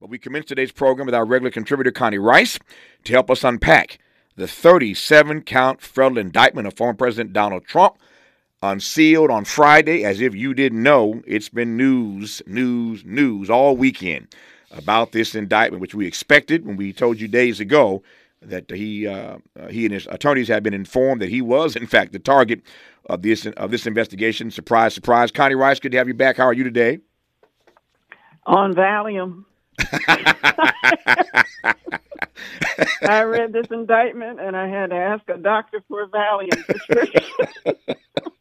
But we commence today's program with our regular contributor, Connie Rice, to help us unpack the 37 count federal indictment of former President Donald Trump, unsealed on Friday. As if you didn't know, it's been news, news, news all weekend about this indictment, which we expected when we told you days ago that he uh, uh, he and his attorneys had been informed that he was, in fact, the target of this of this investigation. Surprise, surprise. Connie Rice, good to have you back. How are you today? On Valium. I read this indictment and I had to ask a doctor for a Valium prescription.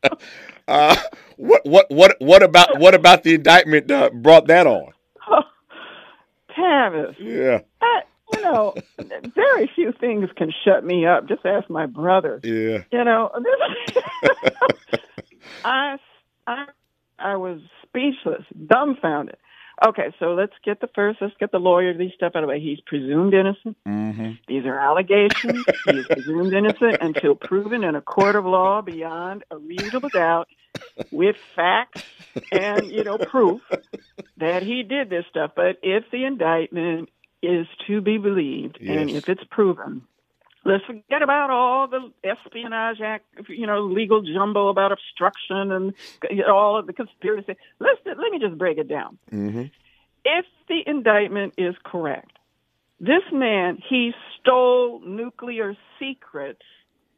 uh, what what what what about what about the indictment uh, brought that on? Oh, Tavis. Yeah. I, you know, very few things can shut me up. Just ask my brother. Yeah. You know, I, I, I was speechless, dumbfounded. Okay, so let's get the first, let's get the lawyer, these stuff out of the way. He's presumed innocent. Mm-hmm. These are allegations. he is presumed innocent until proven in a court of law beyond a reasonable doubt with facts and, you know, proof that he did this stuff. But if the indictment is to be believed and if it's proven, let's forget about all the espionage act, you know, legal jumbo about obstruction and all of the conspiracy. Let's let me just break it down Mm-hmm. if the indictment is correct, this man, he stole nuclear secrets.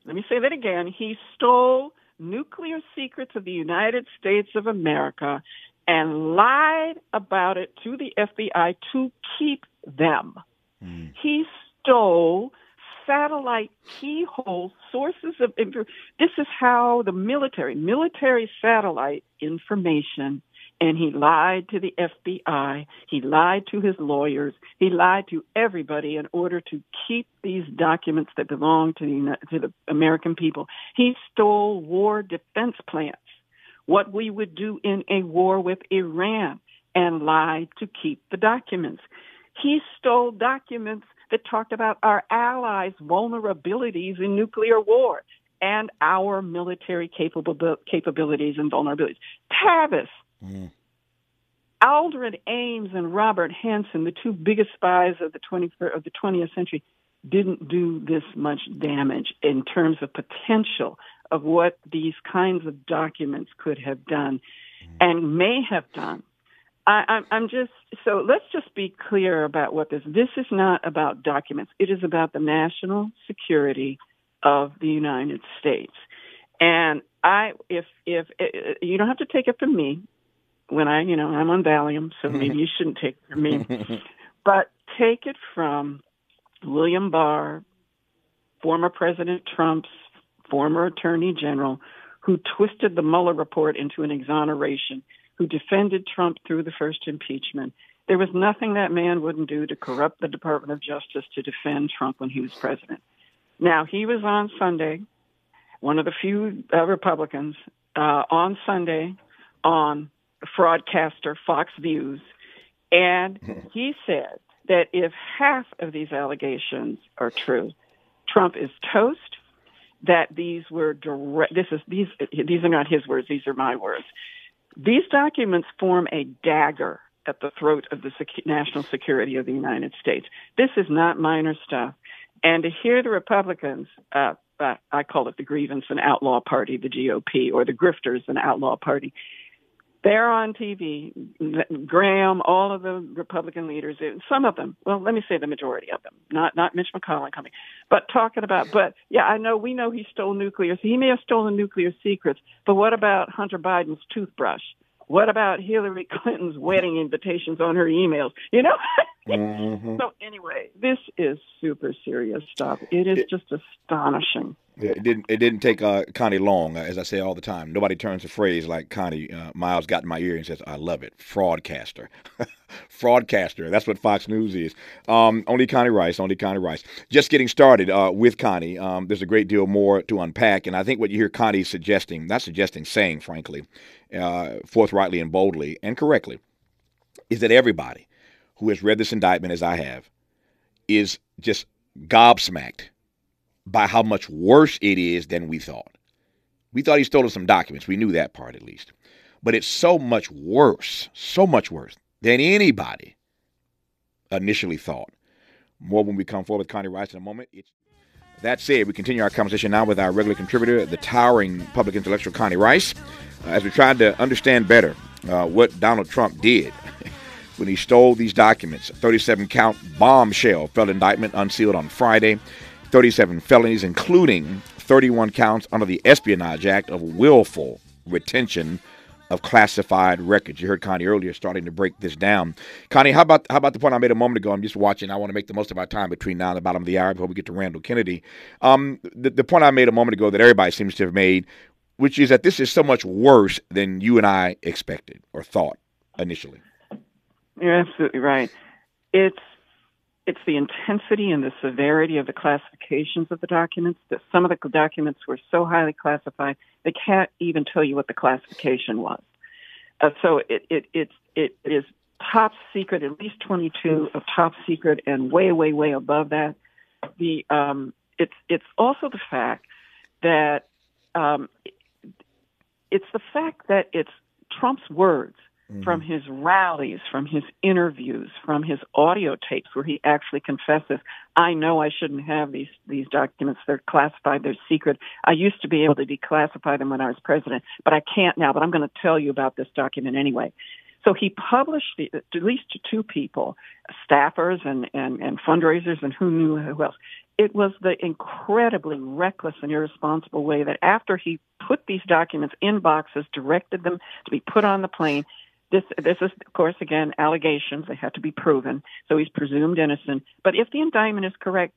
Let me say that again. He stole nuclear secrets of the United States of America and lied about it to the FBI to keep them. Mm. He stole satellite keyhole sources of information. This is how the military, military satellite information, and he lied to the FBI. He lied to his lawyers. He lied to everybody in order to keep these documents that belong to the, to the American people. He stole war defense plans, what we would do in a war with Iran, and lied to keep the documents. He stole documents that talked about our allies' vulnerabilities in nuclear war and our military capable, capabilities and vulnerabilities. Tavis, Mm. Aldrich Ames and Robert Hanssen, the two biggest spies of the 20th, of the 20th century, didn't do this much damage in terms of potential of what these kinds of documents could have done and may have done. I, I'm, I'm just so let's just be clear about what this. This is not about documents. It is about the national security of the United States. And I, if if uh, you don't have to take it from me, when I, you know, I'm on Valium, so maybe you shouldn't take it from me, but take it from William Barr, former President Trump's former Attorney General, who twisted the Mueller report into an exoneration, who defended Trump through the first impeachment. There was nothing that man wouldn't do to corrupt the Department of Justice to defend Trump when he was president. Now, he was on Sunday, one of the few uh, Republicans, uh, on Sunday on fraudcaster Fox News, and he said that if half of these allegations are true, Trump is toast. That these were direct. This is these. These are not his words. These are my words. These documents form a dagger at the throat of the secu- national security of the United States. This is not minor stuff. And to hear the Republicans, uh, uh, I call it the grievance and outlaw party, the GOP, or the grifters and outlaw party. They're on TV. Graham, all of the Republican leaders, eh, some of them. Well, let me say the majority of them, not not Mitch McConnell coming, but talking about. But yeah, I know we know he stole nuclear. He may have stolen nuclear secrets, but what about Hunter Biden's toothbrush? What about Hillary Clinton's wedding invitations on her emails? You know. Mhm. so anyway, this is super serious stuff. It is just astonishing. It didn't. It didn't take uh, Connie long, uh, as I say all the time. Nobody turns a phrase like Connie uh, Miles got in my ear and says, "I love it." Fraudcaster, fraudcaster. That's what Fox News is. Um, only Connie Rice. Only Connie Rice. Just getting started uh, with Connie. Um, there's a great deal more to unpack, and I think what you hear Connie suggesting, not suggesting, saying, frankly, uh, forthrightly and boldly and correctly, is that everybody who has read this indictment, as I have, is just gobsmacked by how much worse it is than we thought. We thought he stole some documents. We knew that part at least. But it's so much worse, so much worse than anybody initially thought. More when we come forward with Connie Rice in a moment. It's that said, we continue our conversation now with our regular contributor, the towering public intellectual Connie Rice, uh, as we try to understand better uh, what Donald Trump did when he stole these documents. A 37 count bombshell federal indictment unsealed on Friday, 37 felonies, including 31 counts under the Espionage Act of willful retention of classified records. You heard Connie earlier starting to break this down. Connie, how about how about the point I made a moment ago? I'm just watching. I want to make the most of our time between now and the bottom of the hour before we get to Randall Kennedy. Um, the, the point I made a moment ago that everybody seems to have made, which is that this is so much worse than you and I expected or thought initially. You're absolutely right. It's it's the intensity and the severity of the classifications of the documents that some of the documents were so highly classified they can't even tell you what the classification was. Uh, so it, it, it, it is top secret, at least 22 of top secret, and way, way, way above that. The um, it's it's also the fact that um, it's the fact that it's Trump's words mm-hmm. from his rallies, from his interviews, from his audio tapes where he actually confesses, I know I shouldn't have these, these documents. They're classified. They're secret. I used to be able to declassify them when I was president, but I can't now, but I'm going to tell you about this document anyway. So he published the, at least to two people, staffers and, and, and fundraisers and who knew who else. It was the incredibly reckless and irresponsible way that after he put these documents in boxes, directed them to be put on the plane, this, this is, of course, again, allegations. They have to be proven. So he's presumed innocent. But if the indictment is correct,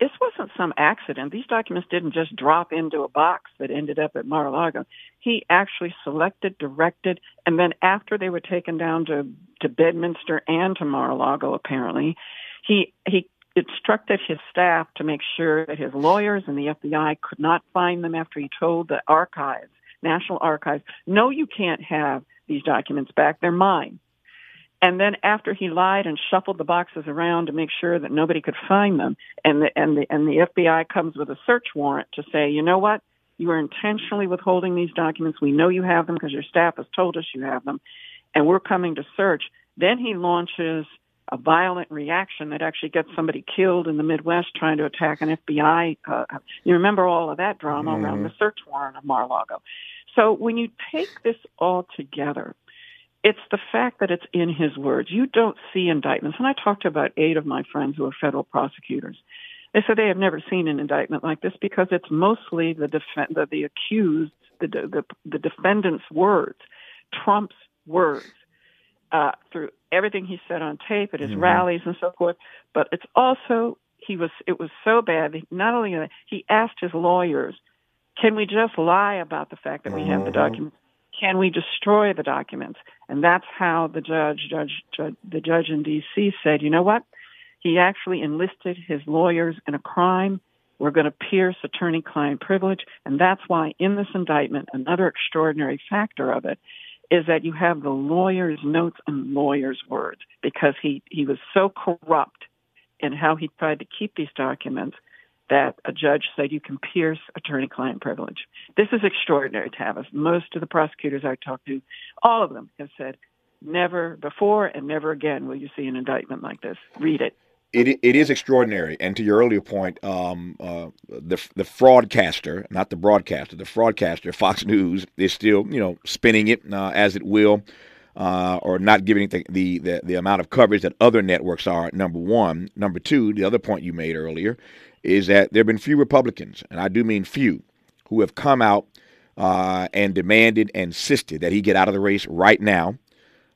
this wasn't some accident. These documents didn't just drop into a box that ended up at Mar-a-Lago. He actually selected, directed, and then after they were taken down to, to Bedminster and to Mar-a-Lago, apparently, he, he instructed his staff to make sure that his lawyers and the FBI could not find them after he told the archives, National Archives, no, you can't have these documents back. They're mine. And then after he lied and shuffled the boxes around to make sure that nobody could find them, and the and the and the FBI comes with a search warrant to say, you know what, you are intentionally withholding these documents. We know you have them because your staff has told us you have them, and we're coming to search. Then he launches a violent reaction that actually gets somebody killed in the Midwest trying to attack an FBI. Uh, you remember all of that drama mm-hmm. around the search warrant of Mar-a-Lago. So when you take this all together, it's the fact that it's in his words. You don't see indictments. And I talked to about eight of my friends who are federal prosecutors. They said they have never seen an indictment like this because it's mostly the def- the, the accused, the, the the defendant's words, Trump's words, uh, through everything he said on tape at his mm-hmm. rallies and so forth. But it's also he was it was so bad. Not only that, he asked his lawyers can we just lie about the fact that we have the mm-hmm. documents? Can we destroy the documents? And that's how the judge, judge, judge the judge in D.C. said, you know what? He actually enlisted his lawyers in a crime. We're going to pierce attorney-client privilege, and that's why in this indictment, another extraordinary factor of it is that you have the lawyer's notes and lawyer's words because he he was so corrupt in how he tried to keep these documents that a judge said you can pierce attorney-client privilege. This is extraordinary, Tavis. Most of the prosecutors I talked to, all of them have said, never before and never again will you see an indictment like this. Read it. It, it is extraordinary, and to your earlier point, um, uh, the the fraudcaster, not the broadcaster, the fraudcaster, Fox News is still you know spinning it uh, as it will, uh, or not giving the, the, the amount of coverage that other networks are. Number one, number two, the other point you made earlier is that there have been few Republicans, and I do mean few, who have come out uh, and demanded and insisted that he get out of the race right now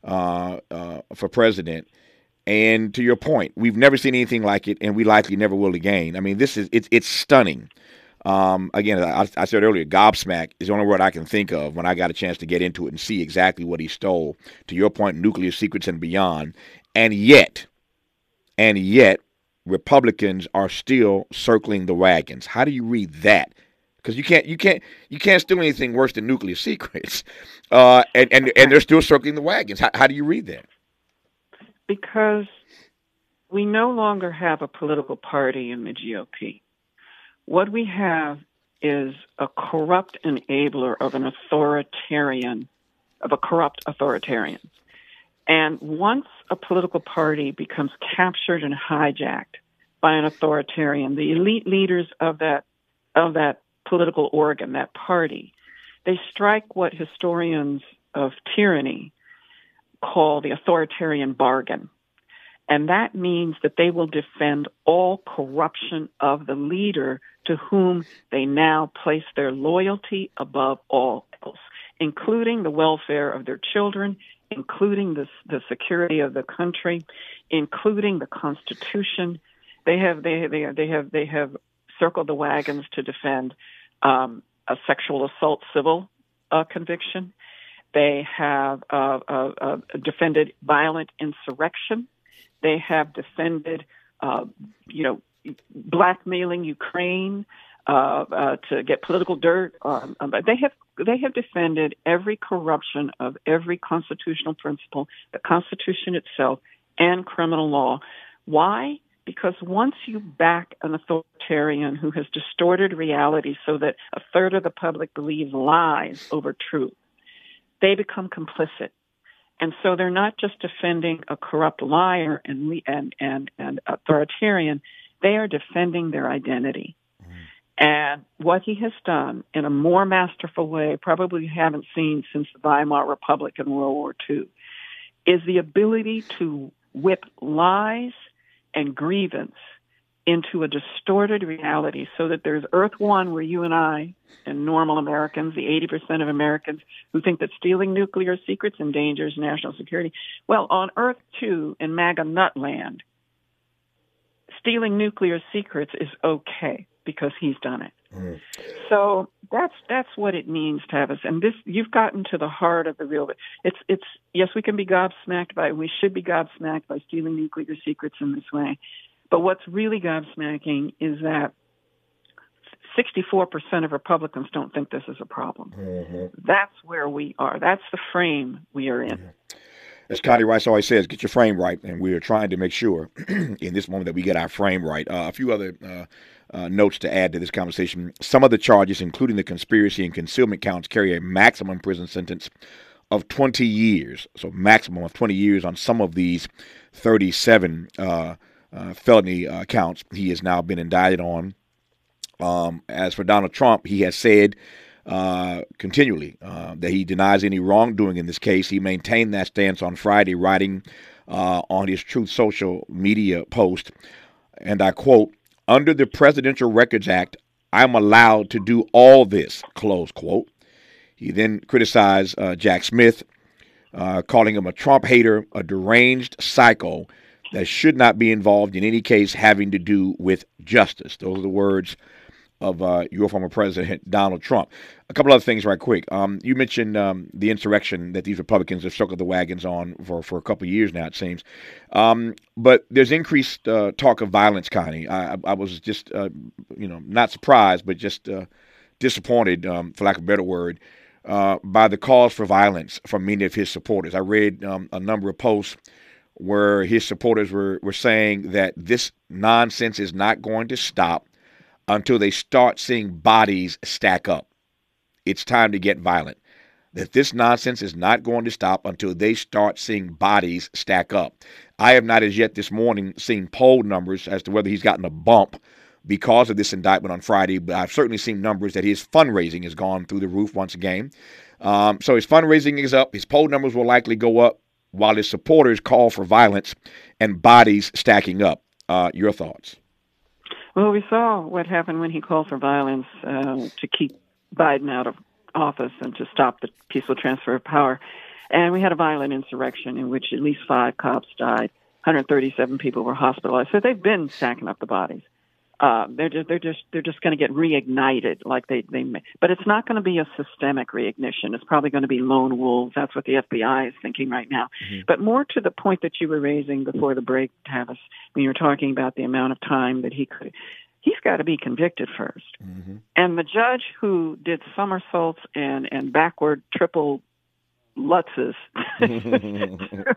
uh, uh, for president. And to your point, we've never seen anything like it, and we likely never will again. I mean, this is it's it's stunning. Um, again, I, I, said earlier, gobsmack is the only word I can think of when I got a chance to get into it and see exactly what he stole. To your point, nuclear secrets and beyond, and yet, and yet, Republicans are still circling the wagons. How do you read that? Because you can't you can't you can't steal anything worse than nuclear secrets, uh, and and and they're still circling the wagons. How, how do you read that? Because we no longer have a political party in the GOP. What we have is a corrupt enabler of an authoritarian, of a corrupt authoritarian. And once a political party becomes captured and hijacked by an authoritarian, the elite leaders of that of that political organ, that party, they strike what historians of tyranny call the authoritarian bargain. And that means that they will defend all corruption of the leader to whom they now place their loyalty above all else, including the welfare of their children, including the, the security of the country, including the Constitution. They have they they they have they have circled the wagons to defend um, a sexual assault civil uh, conviction. They have uh, uh, uh defended violent insurrection. They have defended, uh, you know, blackmailing Ukraine uh, uh, to get political dirt. Um, um, they have they have defended every corruption of every constitutional principle, the Constitution itself, and criminal law. Why? Because once you back an authoritarian who has distorted reality so that a third of the public believes lies over truth, they become complicit. And so they're not just defending a corrupt liar and and and, and authoritarian; they are defending their identity. Mm-hmm. And what he has done in a more masterful way, probably you haven't seen since the Weimar Republic in World War II, is the ability to whip lies and grievance into a distorted reality so that there's Earth One, where you and I and normal Americans, the 80% of Americans who think that stealing nuclear secrets endangers national security. Well, on Earth Two in MAGA Nutland, stealing nuclear secrets is okay because he's done it. Mm. So that's that's what it means, Tavis. And this you've gotten to the heart of the real. It's it's yes, we can be gobsmacked by we should be gobsmacked by stealing nuclear secrets in this way. But what's really gobsmacking is that 64% of Republicans don't think this is a problem. Mm-hmm. That's where we are. That's the frame we are in. Mm-hmm. As Connie Rice always says, get your frame right. And we are trying to make sure in this moment that we get our frame right. Uh, a few other uh, uh, notes to add to this conversation. Some of the charges, including the conspiracy and concealment counts, carry a maximum prison sentence of 20 years. So, maximum of 20 years on some of these 37 uh, felony uh, counts he has now been indicted on. Um, as for Donald Trump, he has said uh, continually uh, that he denies any wrongdoing in this case. He maintained that stance on Friday, writing uh, on his Truth Social media post, and I quote, Under the Presidential Records Act, I'm allowed to do all this, close quote. He then criticized uh, Jack Smith, calling him a Trump hater, a deranged psycho, that should not be involved in any case having to do with justice. Those are the words of uh, your former president, Donald Trump. A couple other things, right quick. Um, you mentioned um, the insurrection that these Republicans have circled the wagons on for, for a couple years now, it seems. Um, but there's increased uh, talk of violence, Connie. I, I was just, uh, you know, not surprised, but just uh, disappointed, um, for lack of a better word, uh, by the calls for violence from many of his supporters. I read um, a number of posts where his supporters were, were saying that this nonsense is not going to stop until they start seeing bodies stack up. It's time to get violent. That this nonsense is not going to stop until they start seeing bodies stack up. I have not as yet this morning seen poll numbers as to whether he's gotten a bump because of this indictment on Friday, but I've certainly seen numbers that his fundraising has gone through the roof once again. Um, so his fundraising is up. His poll numbers will likely go up while his supporters call for violence and bodies stacking up. Uh, your thoughts? Well, we saw what happened when he called for violence uh, to keep Biden out of office and to stop the peaceful transfer of power. And we had a violent insurrection in which at least five cops died, 137 people were hospitalized. So they've been stacking up the bodies uh, they're just they're just they're just going to get reignited like they they but it's not going to be a systemic reignition it's probably going to be lone wolves that's what the FBI is thinking right now mm-hmm. but more to the point that you were raising before the break Tavis when you were talking about the amount of time that he could he's got to be convicted 1st mm-hmm. and the judge who did somersaults and and backward triple lutzes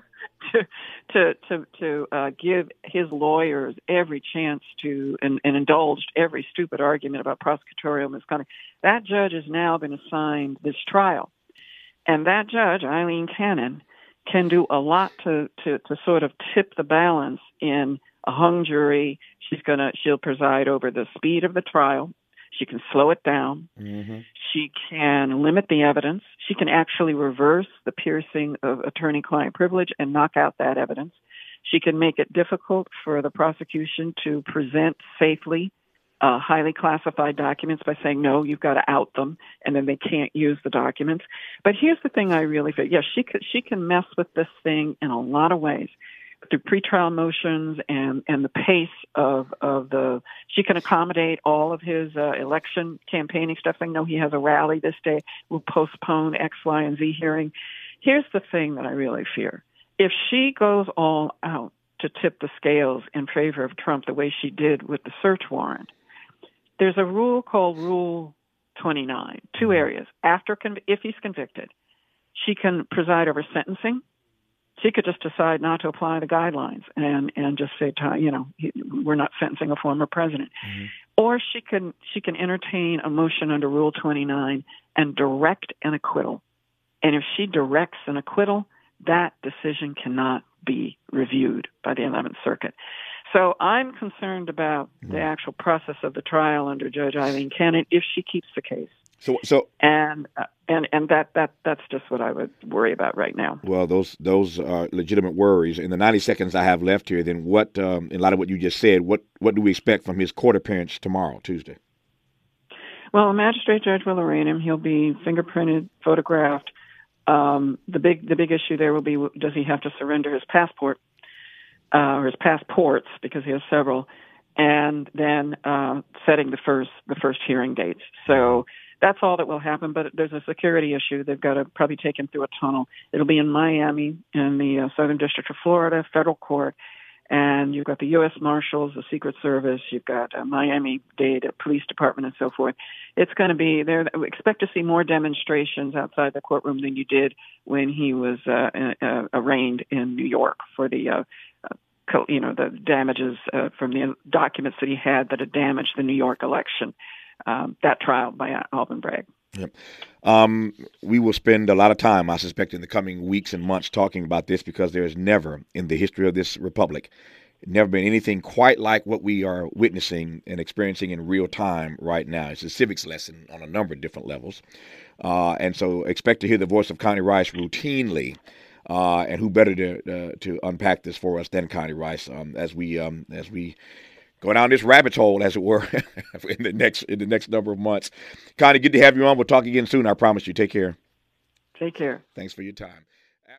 to to to uh, give his lawyers every chance to and, and indulged every stupid argument about prosecutorial misconduct. That judge has now been assigned this trial, and that judge, Aileen Cannon, can do a lot to, to, to sort of tip the balance in a hung jury. She's gonna she'll preside over the speed of the trial. She can slow it down. Mm-hmm. She can limit the evidence. She can actually reverse the piercing of attorney client privilege and knock out that evidence. She can make it difficult for the prosecution to present safely uh, highly classified documents by saying no, you've got to out them, and then they can't use the documents. But here's the thing: I really feel yes, she could, she can mess with this thing in a lot of ways through pretrial motions and and the pace of of the she can accommodate all of his uh, election campaigning stuff. I know he has a rally this day. We'll postpone X, Y, and Z hearing. Here's the thing that I really fear: if she goes all out to tip the scales in favor of Trump the way she did with the search warrant, there's a rule called Rule 29. Two areas. After if he's convicted, she can preside over sentencing she could just decide not to apply the guidelines and and just say, you know, we're not sentencing a former president. Mm-hmm. Or she can she can entertain a motion under Rule 29 and direct an acquittal. And if she directs an acquittal, that decision cannot be reviewed by the 11th Circuit. So I'm concerned about mm-hmm. the actual process of the trial under Judge Aileen Cannon if she keeps the case. So, so and uh, and and that that that's just what I would worry about right now. Well, those those are legitimate worries. In the ninety seconds I have left here, then what? Um, in light of what you just said, what what do we expect from his court appearance tomorrow, Tuesday? Well, a magistrate judge will arraign him. He'll be fingerprinted, photographed. Um, the big the big issue there will be: does he have to surrender his passport uh, or his passports because he has several, and then uh, setting the first the first hearing dates. So that's all that will happen. But there's a security issue. They've got to probably take him through a tunnel. It'll be in Miami, in the uh, Southern District of Florida, federal court. And you've got the U.S. Marshals, the Secret Service, you've got uh, Miami Dade Police Department, and so forth. It's going to be there. Expect to see more demonstrations outside the courtroom than you did when he was uh, uh, arraigned in New York for the uh, you know the damages uh, from the documents that he had that had damaged the New York election um, that trial by Alvin Bragg. Yep. Um, we will spend a lot of time, I suspect, in the coming weeks and months talking about this because there has never, in the history of this republic, never been anything quite like what we are witnessing and experiencing in real time right now. It's a civics lesson on a number of different levels. Uh, and so expect to hear the voice of Connie Rice routinely. Uh, and who better to uh, to unpack this for us than Connie Rice um, as we um, as we go down this rabbit hole, as it were, in the next in the next number of months. Connie, good to have you on. We'll talk again soon. I promise you. Take care. Take care. Thanks for your time.